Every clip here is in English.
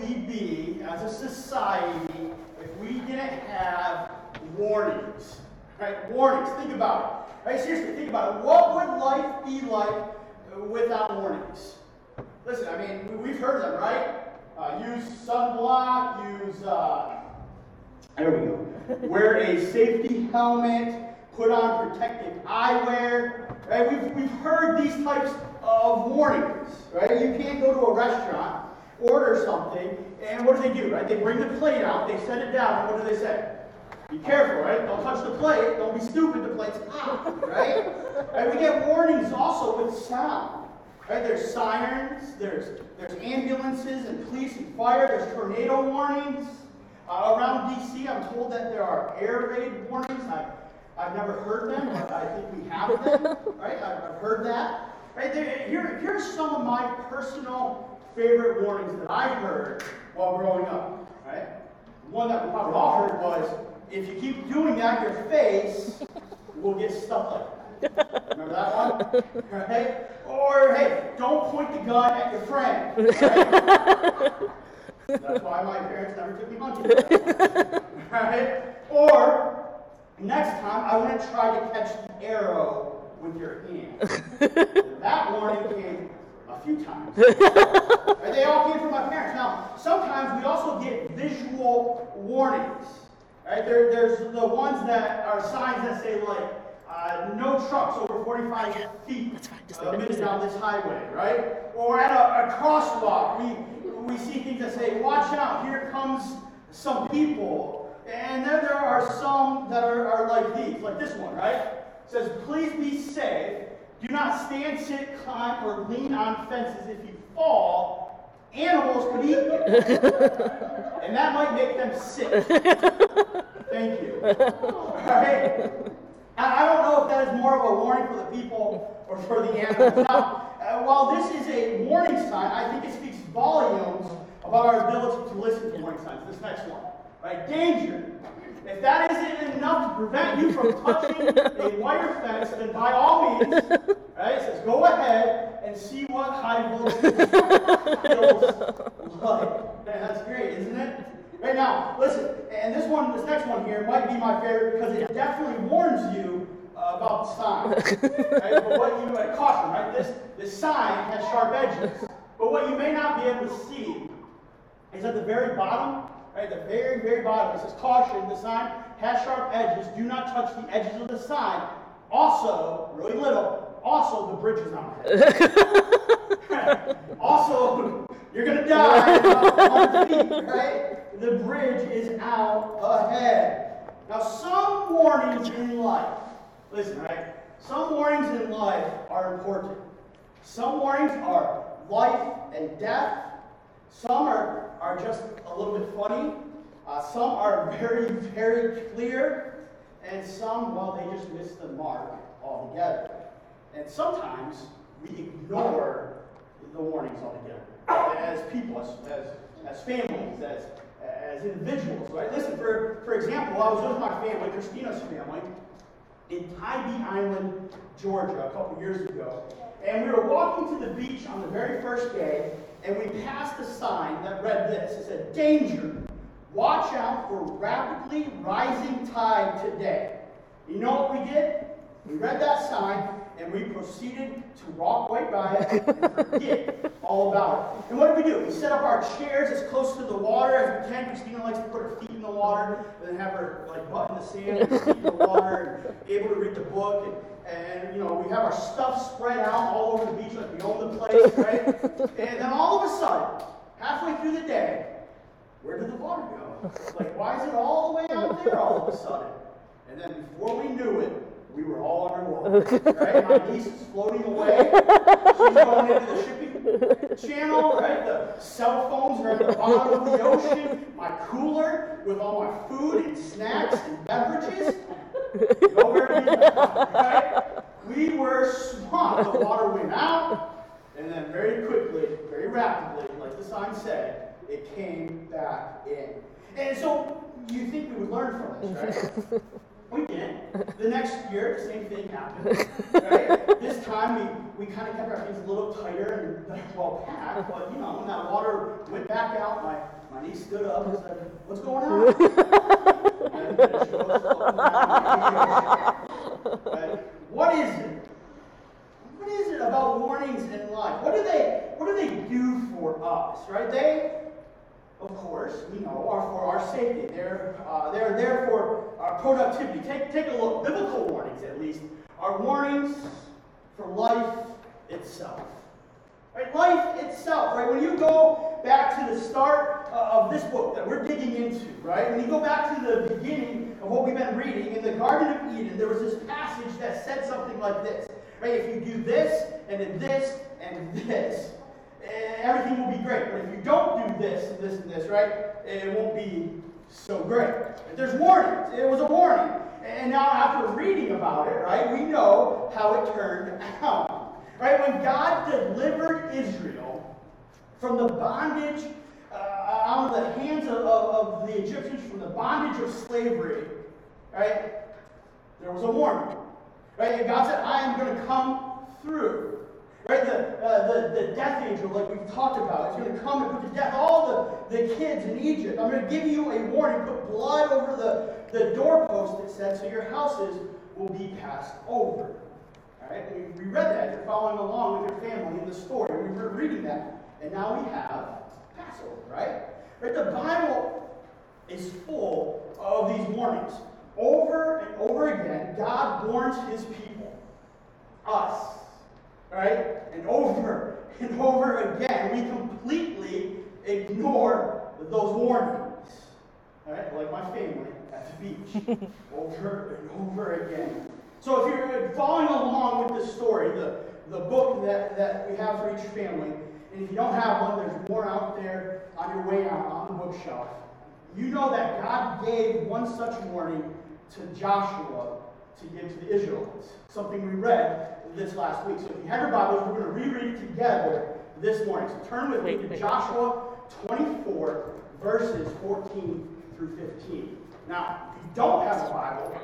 we be as a society if we didn't have warnings? Right? Warnings. Think about it. Right? Seriously, think about it. What would life be like without warnings? Listen, I mean, we've heard them, right? Uh, use sunblock, use, uh, there we go. Wear a safety helmet, put on protective eyewear, right? We've, we've heard these types of warnings, right? You can't go to a restaurant, order something, and what do they do, right? They bring the plate out, they set it down, and what do they say? Be careful, right? Don't touch the plate. Don't be stupid. The plate's hot, right? and We get warnings also with sound. Right? There's sirens, there's, there's ambulances and police and fire, there's tornado warnings. Uh, around DC, I'm told that there are air raid warnings. I've, I've never heard them, but I think we have them. Right? I've, I've heard that. Right? There, here, here's some of my personal favorite warnings that I heard while growing up. Right? One that we probably all heard was if you keep doing that, your face will get stuck like that. Remember that one? Right? Or, hey, don't point the gun at your friend. Right? That's why my parents never took me hunting. Right? Or, next time, I want to try to catch the arrow with your hand. that warning came a few times. Right? They all came from my parents. Now, sometimes we also get visual warnings. Right? There, there's the ones that are signs that say like uh, no trucks over 45 feet that's uh, minutes down this highway, right? Or at a, a, crosswalk, we, we see things that say, watch out, here comes some people. And then there are some that are, are like these, like this one, right? It says, please be safe. Do not stand, sit, climb, or lean on fences. If you fall, animals could eat you. and that might make them sick. Thank you. All right? I don't know if that is more of a warning for the people or for the animals. Now, uh, while this is a warning sign, I think it speaks volumes about our ability to listen to warning signs. This next one, right? Danger. If that isn't enough to prevent you from touching a wire fence, then by all means, right? Says go ahead and see what high voltage feels like. That's great, isn't it? Right now, listen, and this one, this next one here might be my favorite because it definitely warns you uh, about the sign. right? But what you uh, caution, right? This this sign has sharp edges. But what you may not be able to see is at the very bottom, right? The very, very bottom, it says caution, the sign has sharp edges. Do not touch the edges of the sign. Also, really little, also the bridge is not ahead. also, you're gonna die in about 100 feet, right? the bridge is out ahead. Now, some warnings in life, listen, right? Some warnings in life are important. Some warnings are life and death. Some are, are just a little bit funny. Uh, some are very, very clear. And some, well, they just miss the mark altogether. And sometimes we ignore the warnings altogether as people, as, as, as families, as, as individuals, right? Listen, for, for example, I was with my family, Christina's family, in Tybee Island, Georgia, a couple years ago. And we were walking to the beach on the very first day, and we passed a sign that read this. It said, Danger! Watch out for rapidly rising tide today. You know what we did? We read that sign, and we proceeded to walk right by it and forget all about it. And what did we do? We set up our chairs as close to the water as we can. Christina likes to put her feet in the water and then have her like butt in the sand and feet in the water and able to read the book. And, and you know, we have our stuff spread out all over the beach like we own the place, right? and then all of a sudden, halfway through the day, where did the water go? Like, why is it all the way out there all of a sudden? And then before we knew it, we were all underwater. Right? My niece is floating away. She's going into the shipping channel, right? The cell phones are at the bottom of the ocean. My cooler with all my food and snacks and beverages. Nowhere to be right? We were swamped. The water went out, and then very quickly, very rapidly, like the sign said, it came back in. And so you think we would learn from this, right? We did. The next year, the same thing happened. Right? this time, we, we kind of kept our things a little tighter and well packed, but you know, when that water went back out, my, my niece stood up and said, What's going on? And then she goes, "Oh, Right? What is it? What is it about warnings in life? What do they what do they do for us? Right? They, of course, we know, are for our safety. They're uh, they're there for productivity. Take take a look. Biblical warnings, at least, are warnings for life itself. Right? Life itself, right? When you go back to the start uh, of this book that we're digging into, right? When you go back to the beginning of what we've been reading, in the Garden of Eden, there was this passage that said something like this. Right? If you do this, and then this, and this, eh, everything will be great. But if you don't do this, and this, and this, right, it won't be so great. There's warnings. It was a warning. And now, after reading about it, right, we know how it turned out. Right? When God delivered Israel from the bondage, uh, out of the hands of, of, of the Egyptians, from the bondage of slavery, right? There was a warning. Right? And God said, I am going to come through. Right? The, uh, the, the death angel, like we've talked about, is going to come and put to death all the, the kids in Egypt. I'm going to give you a warning, put blood over the, the doorpost, it said, so your houses will be passed over. Right? We, we read that. You're following along with your family in the story. We were reading that. And now we have Passover, right? Right? The Bible is full of these warnings. Over and over again, God warns his people, us, right? And over and over again, we completely ignore those warnings. Right? Like my family at the beach, over and over again. So if you're following along with the story, the, the book that, that we have for each family, and if you don't have one, there's more out there on your way out on the bookshelf. You know that God gave one such warning to Joshua to give to the Israelites. Something we read this last week. So if you have your Bibles, we're going to reread it together this morning. So turn with me to Joshua 24, verses 14 through 15. Now, if you don't have a Bible,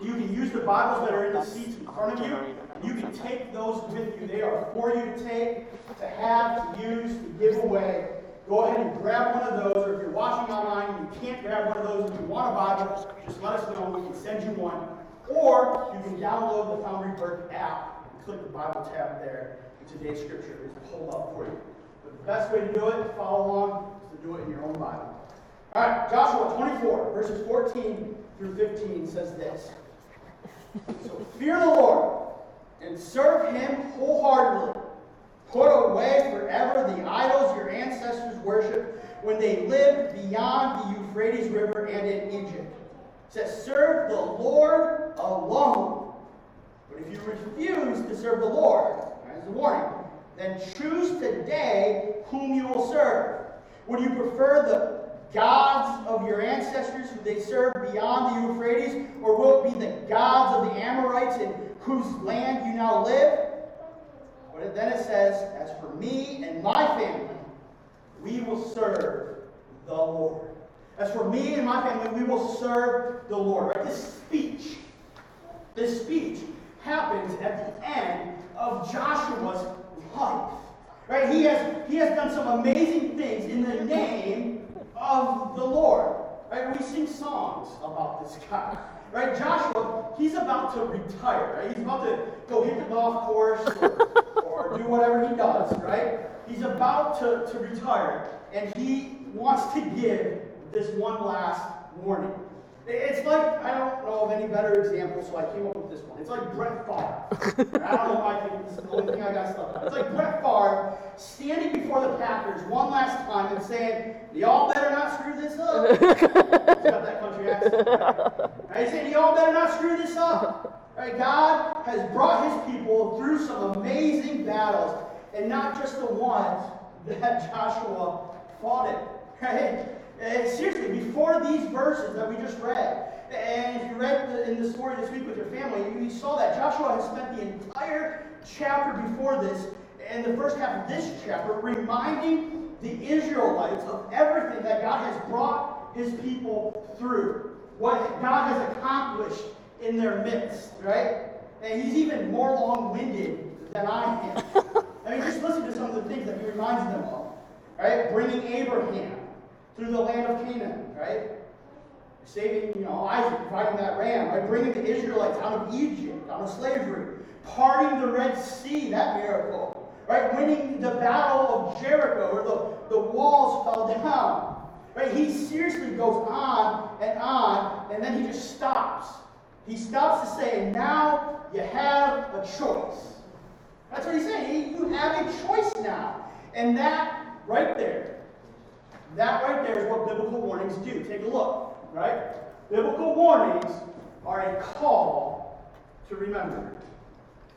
you can use the Bibles that are in the seats in front of you. You can take those with you. They are for you to take, to have, to use, to give away. Go ahead and grab one of those, or if you're watching online and you can't grab one of those and you want a Bible, just let us know. We can send you one. Or you can download the Foundry Burke app and click the Bible tab there, and today's scripture is pulled up for you. But the best way to do it, follow along, is to do it in your own Bible. All right, Joshua 24, verses 14 through 15 says this. So fear the Lord and serve him wholeheartedly. Put away forever the idols your ancestors worshipped when they lived beyond the Euphrates River and in Egypt. It says, serve the Lord alone. But if you refuse to serve the Lord, as a warning, then choose today whom you will serve. Would you prefer the gods of your ancestors who they served beyond the Euphrates, or will it be the gods of the Amorites in whose land you now live? But then it says, As for me and my family, we will serve the Lord. As for me and my family, we will serve the Lord. Right? This speech, this speech happens at the end of Joshua's life. Right? He has, he has done some amazing things in the name of the Lord. Right? We sing songs about this guy. Right? Joshua, he's about to retire. Right? He's about to go hit the golf course or, or do whatever he does. Right? He's about to, to retire. And he wants to give this one last warning. It's like, I don't know of any better example, so I came up with this one. It's like Brett Favre. I don't know why I think this is the only thing I got stuck on. It's like Brett Favre standing before the Packers one last time and saying, Y'all better not screw this up. He's got that country accent. Right? He's saying, Y'all better not screw this up. Right? God has brought his people through some amazing battles, and not just the ones that Joshua fought in. Right? And seriously, before these verses that we just read, and if you read the, in the story this week with your family, you saw that Joshua has spent the entire chapter before this and the first half of this chapter reminding the Israelites of everything that God has brought his people through, what God has accomplished in their midst, right? And he's even more long winded than I am. I mean, just listen to some of the things that he reminds them of. right? Bringing Abraham through the land of Canaan, right? Saving, you know, Isaac, providing that ram, right? Bringing the Israelites out of Egypt, out of slavery, parting the Red Sea, that miracle, right? Winning the battle of Jericho, where the, the walls fell down, right? He seriously goes on and on, and then he just stops. He stops to say, now you have a choice. That's what he's saying. You have a choice now. And that right there, that right there is what biblical warnings do. Take a look, right? Biblical warnings are a call to remember.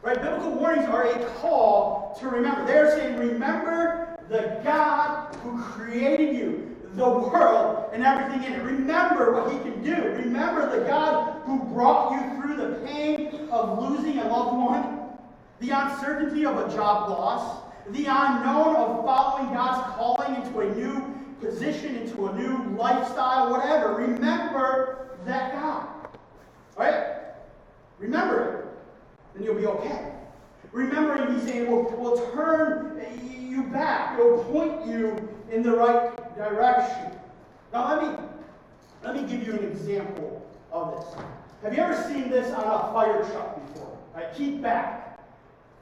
Right? Biblical warnings are a call to remember. They're saying, remember the God who created you, the world, and everything in it. Remember what He can do. Remember the God who brought you through the pain of losing a loved one, the uncertainty of a job loss, the unknown of following God's calling into a new position, into a new lifestyle, whatever. Remember that God. Right? Remember it. Then you'll be okay. Remembering, he's saying, will will turn you back. It'll point you in the right direction. Now let me let me give you an example of this. Have you ever seen this on a fire truck before? Right? Keep back.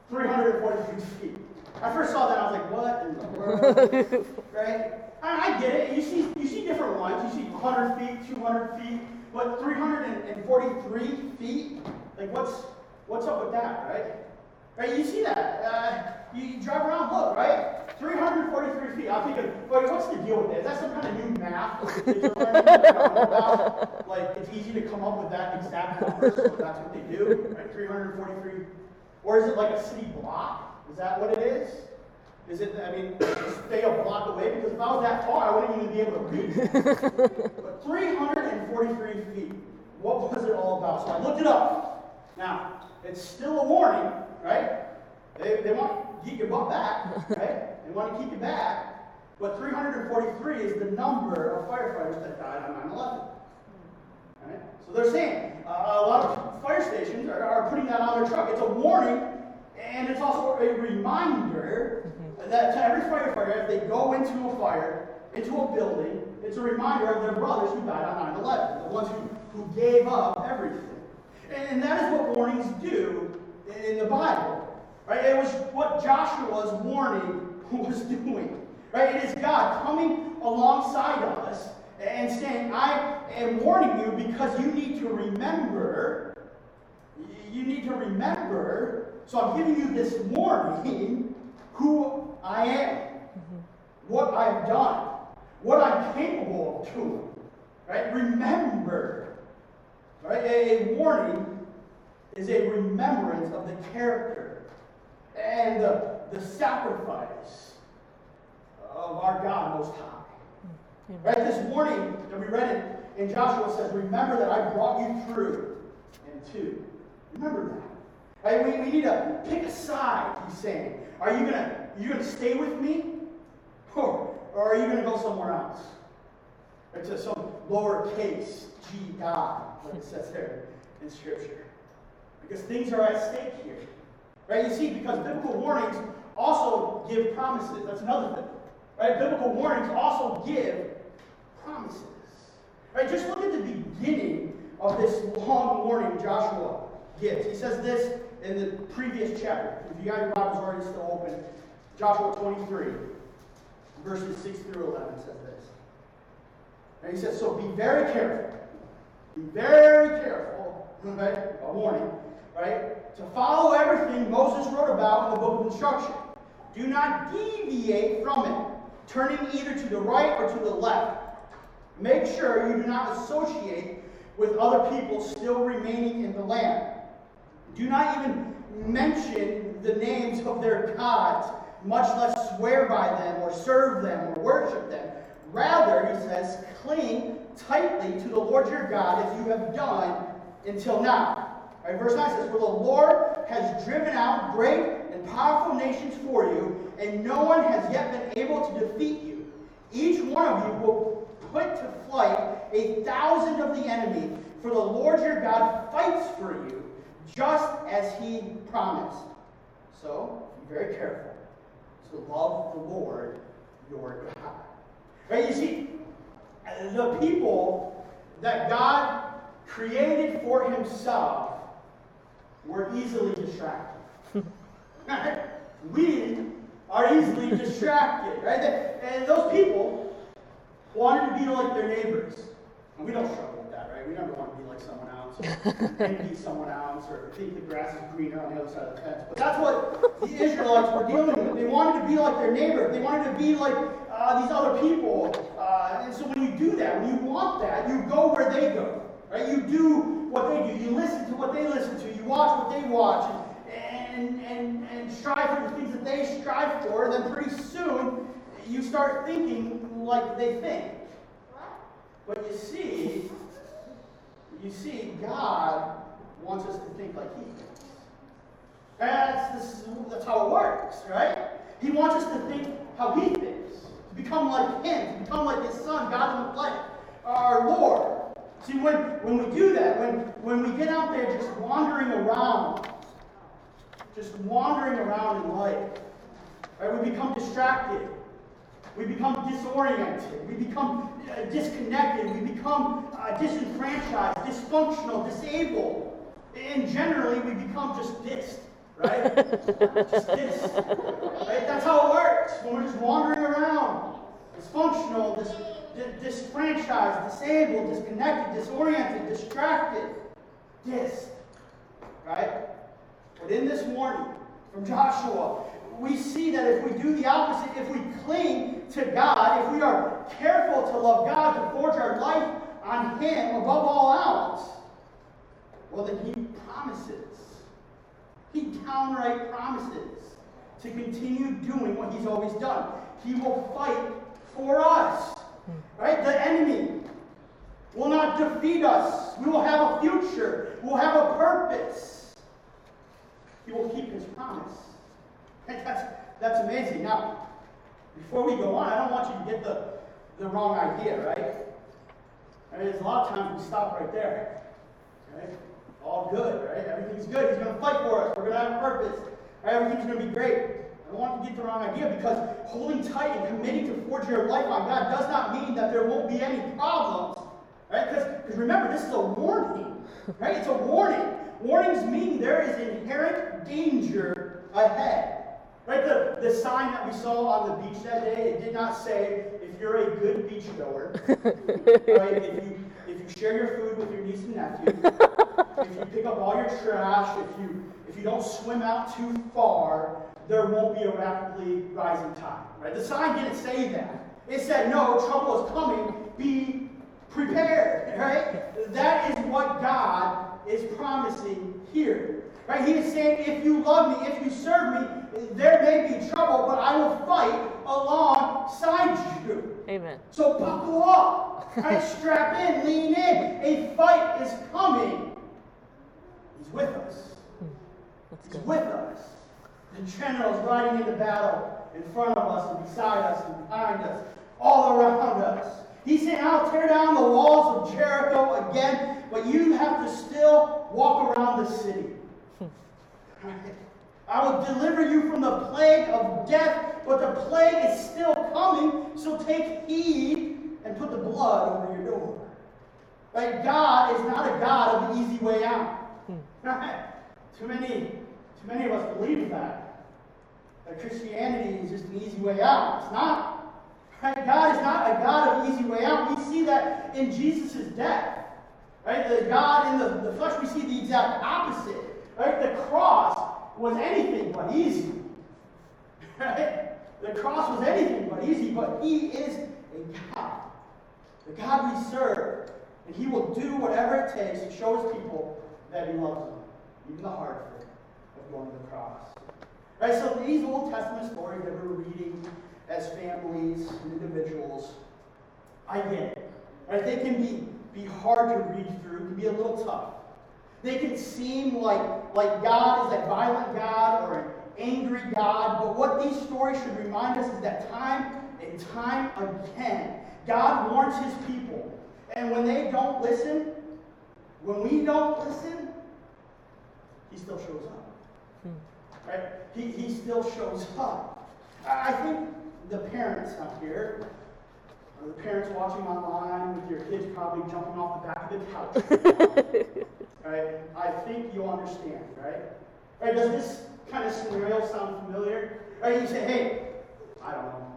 343 feet. I first saw that, I was like, what in the world? right? I, I get it. You see, you see different ones. You see 100 feet, 200 feet, but 343 feet? Like, what's what's up with that, right? Right? You see that. Uh, you, you, drive around, look, right? 343 feet. I'm thinking, wait, what's the deal with that? Is that some kind of new math like, it's easy to come up with that exact number, so that's what they do, right? 343. Or is it like a city block? Is that what it is? Is it, I mean, stay a block away? Because if I was that far, I wouldn't even be able to reach. but 343 feet, what was it all about? So I looked it up. Now, it's still a warning, right? They, they want to keep your butt back, right? They want to keep you back. But 343 is the number of firefighters that died on 9 11. Right? So they're saying uh, a lot of fire stations are, are putting that on their truck. It's a warning and it's also a reminder mm-hmm. that to every firefighter, if they go into a fire, into a building, it's a reminder of their brothers who died on 9 11, the ones who, who gave up everything. And that is what warnings do in the Bible. Right? It was what Joshua's warning was doing. Right? It is God coming alongside us and saying, I am warning you because you need to remember, you need to remember so I'm giving you this warning who I am, mm-hmm. what I've done, what I'm capable of doing. Right? Remember. Right? A, a warning is a remembrance of the character and the, the sacrifice of our God Most High. Mm-hmm. Right? This warning that we read in, in Joshua says, Remember that I brought you through. And two, remember that. Right? We, we need to pick a side, he's saying. Are you gonna you gonna stay with me? Or, or are you gonna go somewhere else? Right, to some lowercase G God, like it says there in Scripture. Because things are at stake here. Right? You see, because biblical warnings also give promises. That's another thing. Right? Biblical warnings also give promises. Right? Just look at the beginning of this long warning Joshua gives. He says this in the previous chapter. If you got your Bibles already still open, Joshua 23, verses 6 through 11 says this. And he says, So be very careful. Be very careful. Right? A warning, right? To follow everything Moses wrote about in the book of instruction. Do not deviate from it, turning either to the right or to the left. Make sure you do not associate with other people still remaining in the land do not even mention the names of their gods, much less swear by them or serve them or worship them. Rather, he says, cling tightly to the Lord your God as you have done until now. Verse 9 says, For the Lord has driven out great and powerful nations for you, and no one has yet been able to defeat you. Each one of you will put to flight a thousand of the enemy, for the Lord your God fights for you just as he promised. So, be very careful to love the Lord your God. Right? You see, the people that God created for himself were easily distracted. we are easily distracted, right? And those people wanted to be like their neighbors. And we don't struggle right? We never want to be like someone else, or envy someone else, or think the grass is greener on the other side of the fence. But that's what the Israelites were dealing with. They wanted to be like their neighbor. They wanted to be like uh, these other people. Uh, and so when you do that, when you want that, you go where they go. Right? You do what they do. You listen to what they listen to. You watch what they watch. And, and, and strive for the things that they strive for. And then pretty soon, you start thinking like they think. But you see, you see, God wants us to think like He thinks. That's, this, that's how it works, right? He wants us to think how He thinks, to become like Him, to become like His Son, God in the flesh, our Lord. See, when, when we do that, when, when we get out there just wandering around, just wandering around in life, right, we become distracted. We become disoriented. We become uh, disconnected. We become uh, disenfranchised, dysfunctional, disabled. And generally, we become just dissed, right? just dissed. Right? That's how it works when we're just wandering around. Dysfunctional, dis- disfranchised, disabled, disconnected, disoriented, distracted, dissed. Right? But in this warning from Joshua, we see that if we do the opposite, if we cling to God, if we are careful to love God, to forge our life on Him above all else, well, then He promises, He downright promises to continue doing what He's always done. He will fight for us. Right? The enemy will not defeat us. We will have a future. We'll have a purpose. He will keep his promise. That's, that's amazing. Now, before we go on, I don't want you to get the, the wrong idea, right? I mean, there's a lot of times we stop right there. Right? All good, right? Everything's good. He's going to fight for us. We're going to have a purpose. Right? Everything's going to be great. I don't want you to get the wrong idea because holding tight and committing to forge your life on God does not mean that there won't be any problems. Right? Because remember, this is a warning. Right? It's a warning. Warnings mean there is inherent danger ahead. Right? The, the sign that we saw on the beach that day, it did not say, if you're a good beach goer, right? If you, if you share your food with your niece and nephew, if you pick up all your trash, if you, if you don't swim out too far, there won't be a rapidly rising tide. Right? The sign didn't say that. It said, no, trouble is coming, be prepared. Right? That is what God is promising here. Right? He is saying, if you love me, if you serve me, there may be trouble, but I will fight alongside you. Amen. So buckle up. Right? Strap in, lean in. A fight is coming. He's with us. Hmm. That's He's good. with us. The general's riding into battle in front of us and beside us and behind us, all around us. He's saying, I'll tear down the walls of Jericho again, but you have to still walk around the city. Hmm. I will deliver you from the plague of death, but the plague is still coming, so take heed and put the blood over your door. Right? God is not a God of the easy way out. Hmm. Right? Too many, too many of us believe that. That Christianity is just an easy way out. It's not. Right? God is not a God of easy way out. We see that in Jesus' death. Right? The God in the, the flesh, we see the exact opposite. Right? The cross was anything but easy. Right? The cross was anything but easy, but He is a God. The God we serve. And He will do whatever it takes to show His people that He loves them, even the hard thing of going to the cross. Right? So these Old Testament stories that we're reading as families and individuals, I get it. Right? They can be, be hard to read through, can be a little tough. They can seem like, like God is a violent God or an angry God, but what these stories should remind us is that time and time again, God warns his people. And when they don't listen, when we don't listen, he still shows up. Hmm. Right? He, he still shows up. I I think the parents out here, or the parents watching online with your kids probably jumping off the back of the couch. right? I think you understand, right? Right? Does this kind of scenario sound familiar? Right? You say, hey, I don't know,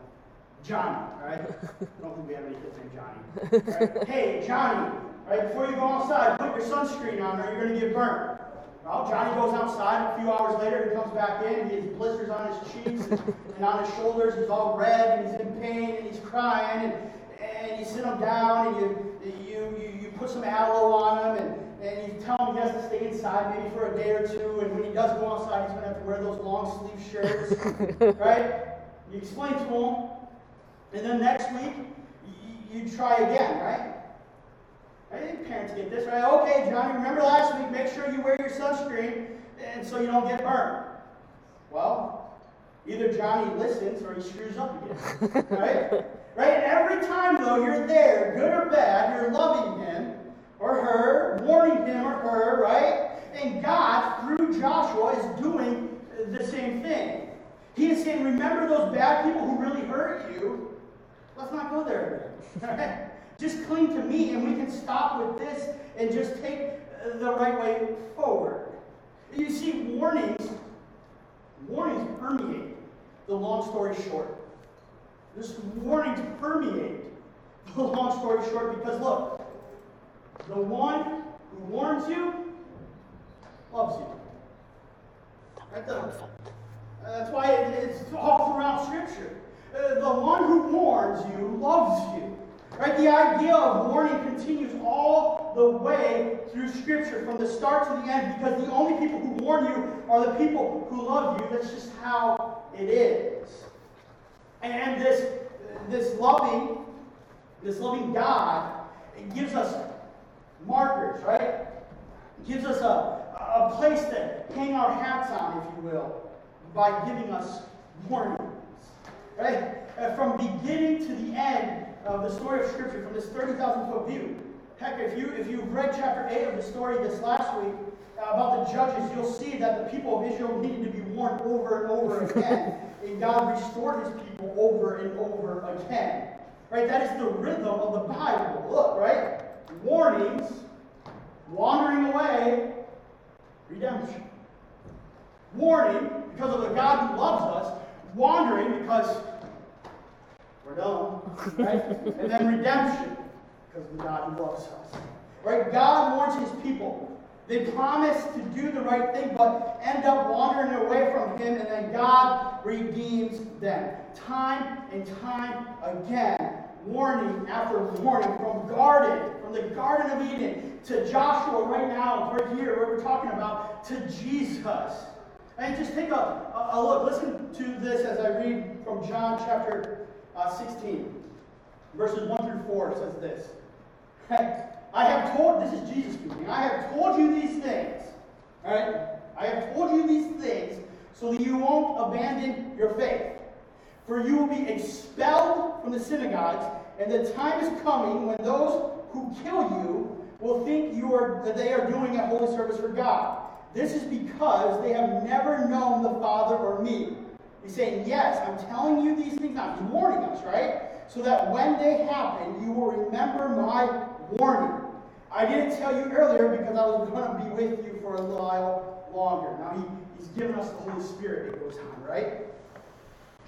Johnny, right? I don't think we have any kids named Johnny. Right? hey, Johnny, right? Before you go outside, put your sunscreen on or you're going to get burnt. Well, Johnny goes outside. A few hours later, he comes back in. He has blisters on his cheeks and, and on his shoulders. He's all red and he's in pain and he's crying. And, and you sit him down and you, you, you, you put some aloe on him and, and you tell him he has to stay inside maybe for a day or two. And when he does go outside, he's going to have to wear those long sleeve shirts. right? You explain to him. And then next week, you, you try again, right? I Right? Parents get this, right? Okay, Johnny, remember last week, make sure you wear your sunscreen and so you don't get burned. Well, either Johnny listens or he screws up again. right? Right? And every time, though, you're there, good or bad, you're loving him or her, warning him or her, right? And God, through Joshua, is doing the same thing. He is saying, remember those bad people who really hurt you? Let's not go there? Just cling to me and we can stop with this and just take uh, the right way forward. You see, warnings, warnings permeate the long story short. This warnings permeate the long story short because look, the one who warns you loves you. Right? The, that's why it, it's all throughout Scripture. Uh, the one who warns you loves you. Right? The idea of warning continues all the way through Scripture, from the start to the end, because the only people who warn you are the people who love you. That's just how it is. And this, this loving, this loving God it gives us markers, right? It gives us a, a place to hang our hats on, if you will, by giving us warnings. Right? From beginning to the end, of the story of Scripture from this 30,000 foot view. Heck, if, you, if you've read chapter 8 of the story this last week uh, about the judges, you'll see that the people of Israel needed to be warned over and over again. and God restored his people over and over again. Right? That is the rhythm of the Bible. Look, right? Warnings, wandering away, redemption. Warning because of the God who loves us, wandering because we're dumb, Right? and then redemption, because of the God who loves us. Right? God warns his people. They promise to do the right thing, but end up wandering away from him, and then God redeems them. Time and time again, warning after warning, from garden, from the Garden of Eden to Joshua right now, right here, where we're talking about, to Jesus. And just take a, a, look. Listen to this as I read from John chapter uh, 16, verses 1 through 4 says this. I have told, this is Jesus speaking, I have told you these things. All right? I have told you these things so that you won't abandon your faith. For you will be expelled from the synagogues, and the time is coming when those who kill you will think you are, that they are doing a holy service for God. This is because they have never known the Father or me. He's saying, Yes, I'm telling you these things now. He's warning us, right? So that when they happen, you will remember my warning. I didn't tell you earlier because I was going to be with you for a while longer. Now, he, he's given us the Holy Spirit, it goes on, right?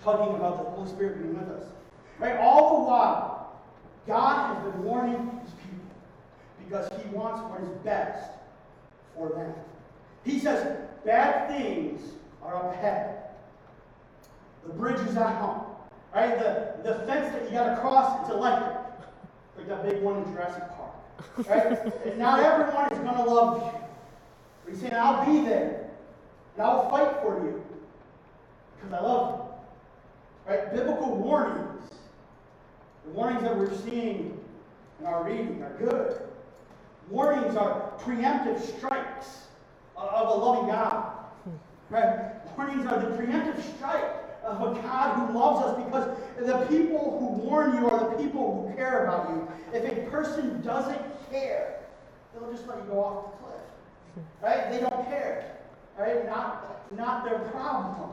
Talking about the Holy Spirit being with us. Right? All the while, God has been warning his people because he wants what is best for them. He says, bad things are up ahead. The bridge is at home. Right? The, the fence that you got to cross, it's electric. Like that big one in Jurassic Park. Right? and not everyone is to love you. But he's saying, I'll be there. And I'll fight for you. Because I love you. Right? Biblical warnings. The warnings that we're seeing in our reading are good. Warnings are preemptive strikes of a loving God. Right? Warnings are the preemptive strike of a God who loves us because the people who warn you are the people who care about you. If a person doesn't care, they'll just let you go off the cliff. Right? They don't care. Right? Not, not their problem,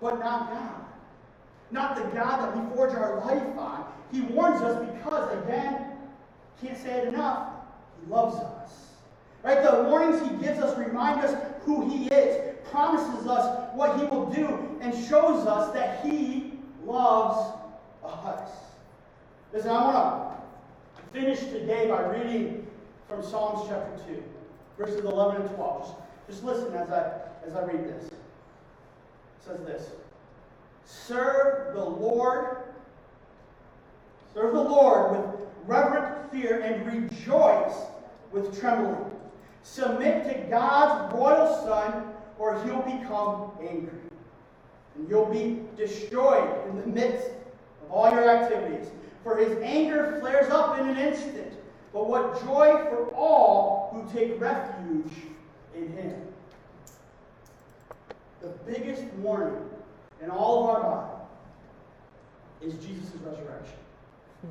but not God. not the God that we forge our life on. He warns us because, again, can't say it enough, He loves us. Right? The warnings He gives us remind us who He is, promises us what He will do, and shows us that He loves us. Listen, I want to finish today by reading from Psalms chapter 2, verses 11 and 12. Just, just listen as I, as I read this. It says this Serve the Lord, serve the Lord with reverent fear and rejoice with trembling. Submit to God's royal Son, or he'll become angry. And you'll be destroyed in the midst of all your activities. For his anger flares up in an instant. But what joy for all who take refuge in him. The biggest warning in all of our Bible is Jesus' resurrection.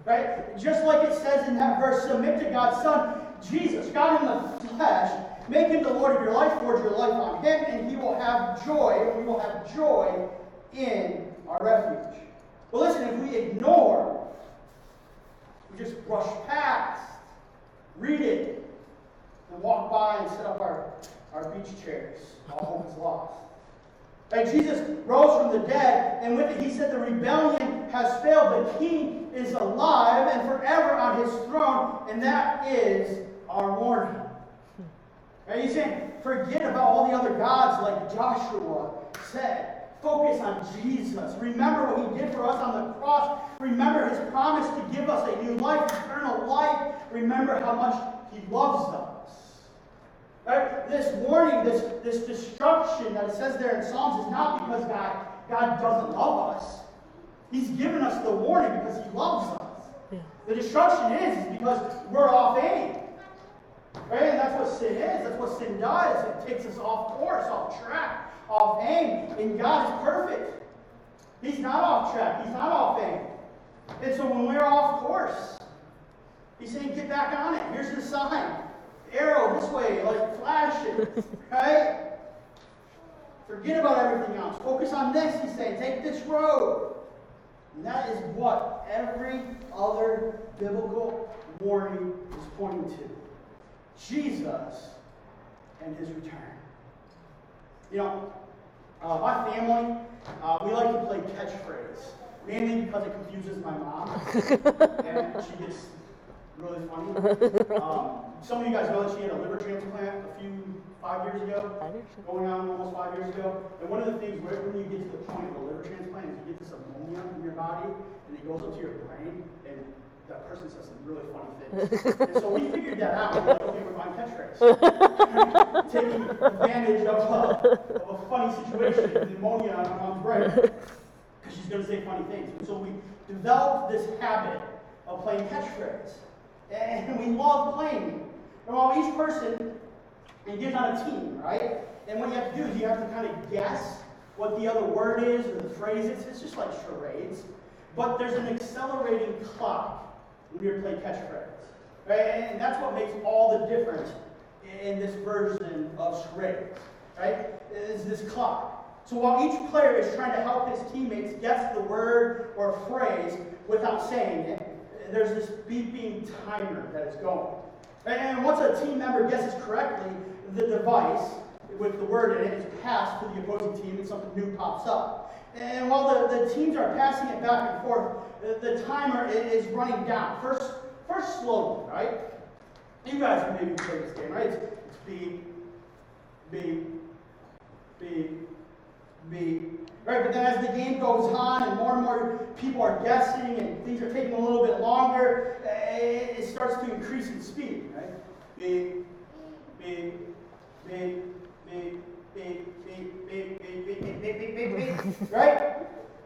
Right? Just like it says in that verse, submit to God's Son, Jesus, God in the flesh, make him the Lord of your life, forge your life on him, and he will have joy, and we will have joy in our refuge. But listen, if we ignore, we just brush past, read it, and walk by and set up our, our beach chairs, all hope is lost. Right? Jesus rose from the dead, and with it he said the rebellion has failed. The king is alive and forever on his throne, and that is our warning. Right? He's saying, forget about all the other gods like Joshua said. Focus on Jesus. Remember what he did for us on the cross. Remember his promise to give us a new life, eternal life. Remember how much he loves us. Right? This warning, this, this destruction that it says there in Psalms is not because God, God doesn't love us. He's given us the warning because he loves us. Yeah. The destruction is, is because we're off aim. Right? And that's what sin is. That's what sin does. It takes us off course, off track, off aim. And God is perfect. He's not off track. He's not off aim. And so when we're off course, He's saying, get back on it. Here's the sign arrow this way, like flash it, right? Forget about everything else. Focus on this, he's saying. Take this road. And that is what every other biblical warning is pointing to Jesus and his return. You know, uh, my family, uh, we like to play catchphrase, mainly because it confuses my mom. and she gets really funny. Um, some of you guys know that she had a liver transplant a few, five years ago, going on almost five years ago. And one of the things, when you get to the point of a liver transplant, is you get this ammonia in your body, and it goes up to your brain, and that person says some really funny things. and so we figured that out. We're like, okay, we're buying catchphrase. Taking advantage of a, of a funny situation, the ammonia on mom's brain, because she's going to say funny things. And so we developed this habit of playing catchphrase. And we love playing well, each person and gets on a team, right? And what you have to do is you have to kind of guess what the other word is or the phrase is. It's just like charades. But there's an accelerating clock when you're playing catchphrase. Right? And that's what makes all the difference in this version of charades. Right? Is this clock. So while each player is trying to help his teammates guess the word or phrase without saying it, there's this beeping timer that is going. And once a team member guesses correctly, the device with the word in it is passed to the opposing team and something new pops up. And while the, the teams are passing it back and forth, the, timer is running down. First, first slowly, right? You guys can maybe play this game, right? It's, it's beep, beep, beep. Right, but then as the game goes on and more and more people are guessing and things are taking a little bit longer, it starts to increase in speed, right? Beep, beep, beep, beep, beep, beep, beep, beep, beep, beep, beep, beep, beep, right?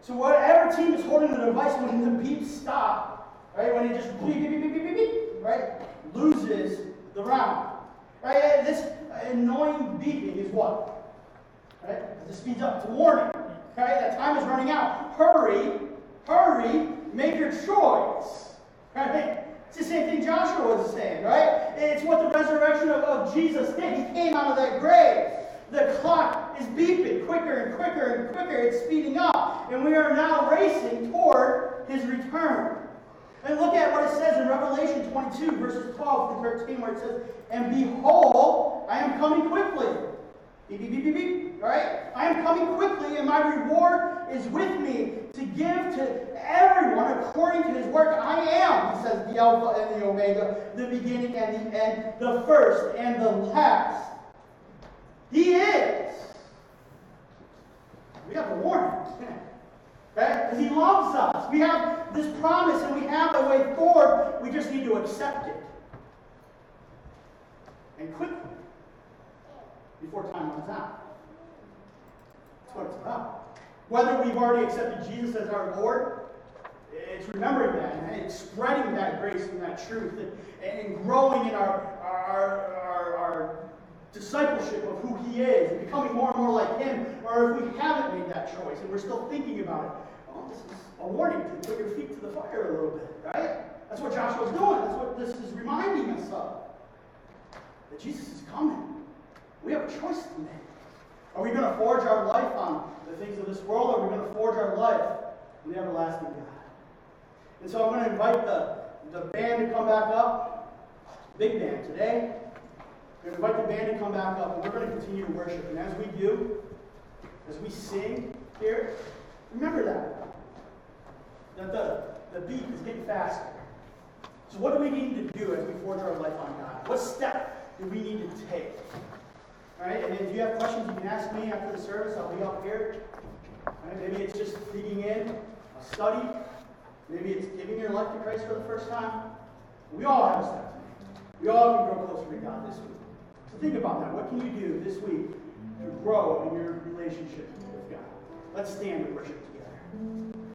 So whatever team is holding the device when the beeps stop, right, when it just beep, beep, beep, beep, beep, beep, right, loses the round. Right? This annoying beeping is what? Right? It speeds up, it's a warning. Okay, that time is running out. Hurry, hurry, make your choice. Right? It's the same thing Joshua was saying, right? It's what the resurrection of, of Jesus did. He came out of that grave. The clock is beeping quicker and quicker and quicker. It's speeding up. and we are now racing toward his return. And look at what it says in Revelation 22, verses 12 to 13, where it says, And behold, I am coming quickly. Beep, beep, beep, beep, beep. All right? I am coming quickly, and my reward is with me to give to everyone according to his work. I am, he says, the Alpha and the Omega, the beginning and the end, the first and the last. He is. We have a warning. Right? Because he loves us. We have this promise and we have a way forward. We just need to accept it. And quickly. Before time runs out. That's what it's about. Whether we've already accepted Jesus as our Lord, it's remembering that and it's spreading that grace and that truth and, and growing in our, our, our, our discipleship of who He is and becoming more and more like Him, or if we haven't made that choice and we're still thinking about it, well, this is a warning to put your feet to the fire a little bit, right? That's what Joshua's doing. That's what this is reminding us of. That Jesus is coming. We have a choice to make. Are we going to forge our life on the things of this world, or are we going to forge our life on the everlasting God? And so I'm going to invite the, the band to come back up. Big band today. To invite the band to come back up, and we're going to continue to worship. And as we do, as we sing here, remember that. That the, the beat is getting faster. So, what do we need to do as we forge our life on God? What step do we need to take? All right, and if you have questions, you can ask me after the service. I'll be up here. Right, maybe it's just digging in, a study. Maybe it's giving your life to Christ for the first time. We all have a step. We all can grow closer to God this week. Think about that. What can you do this week to grow in your relationship with God? Let's stand and worship together.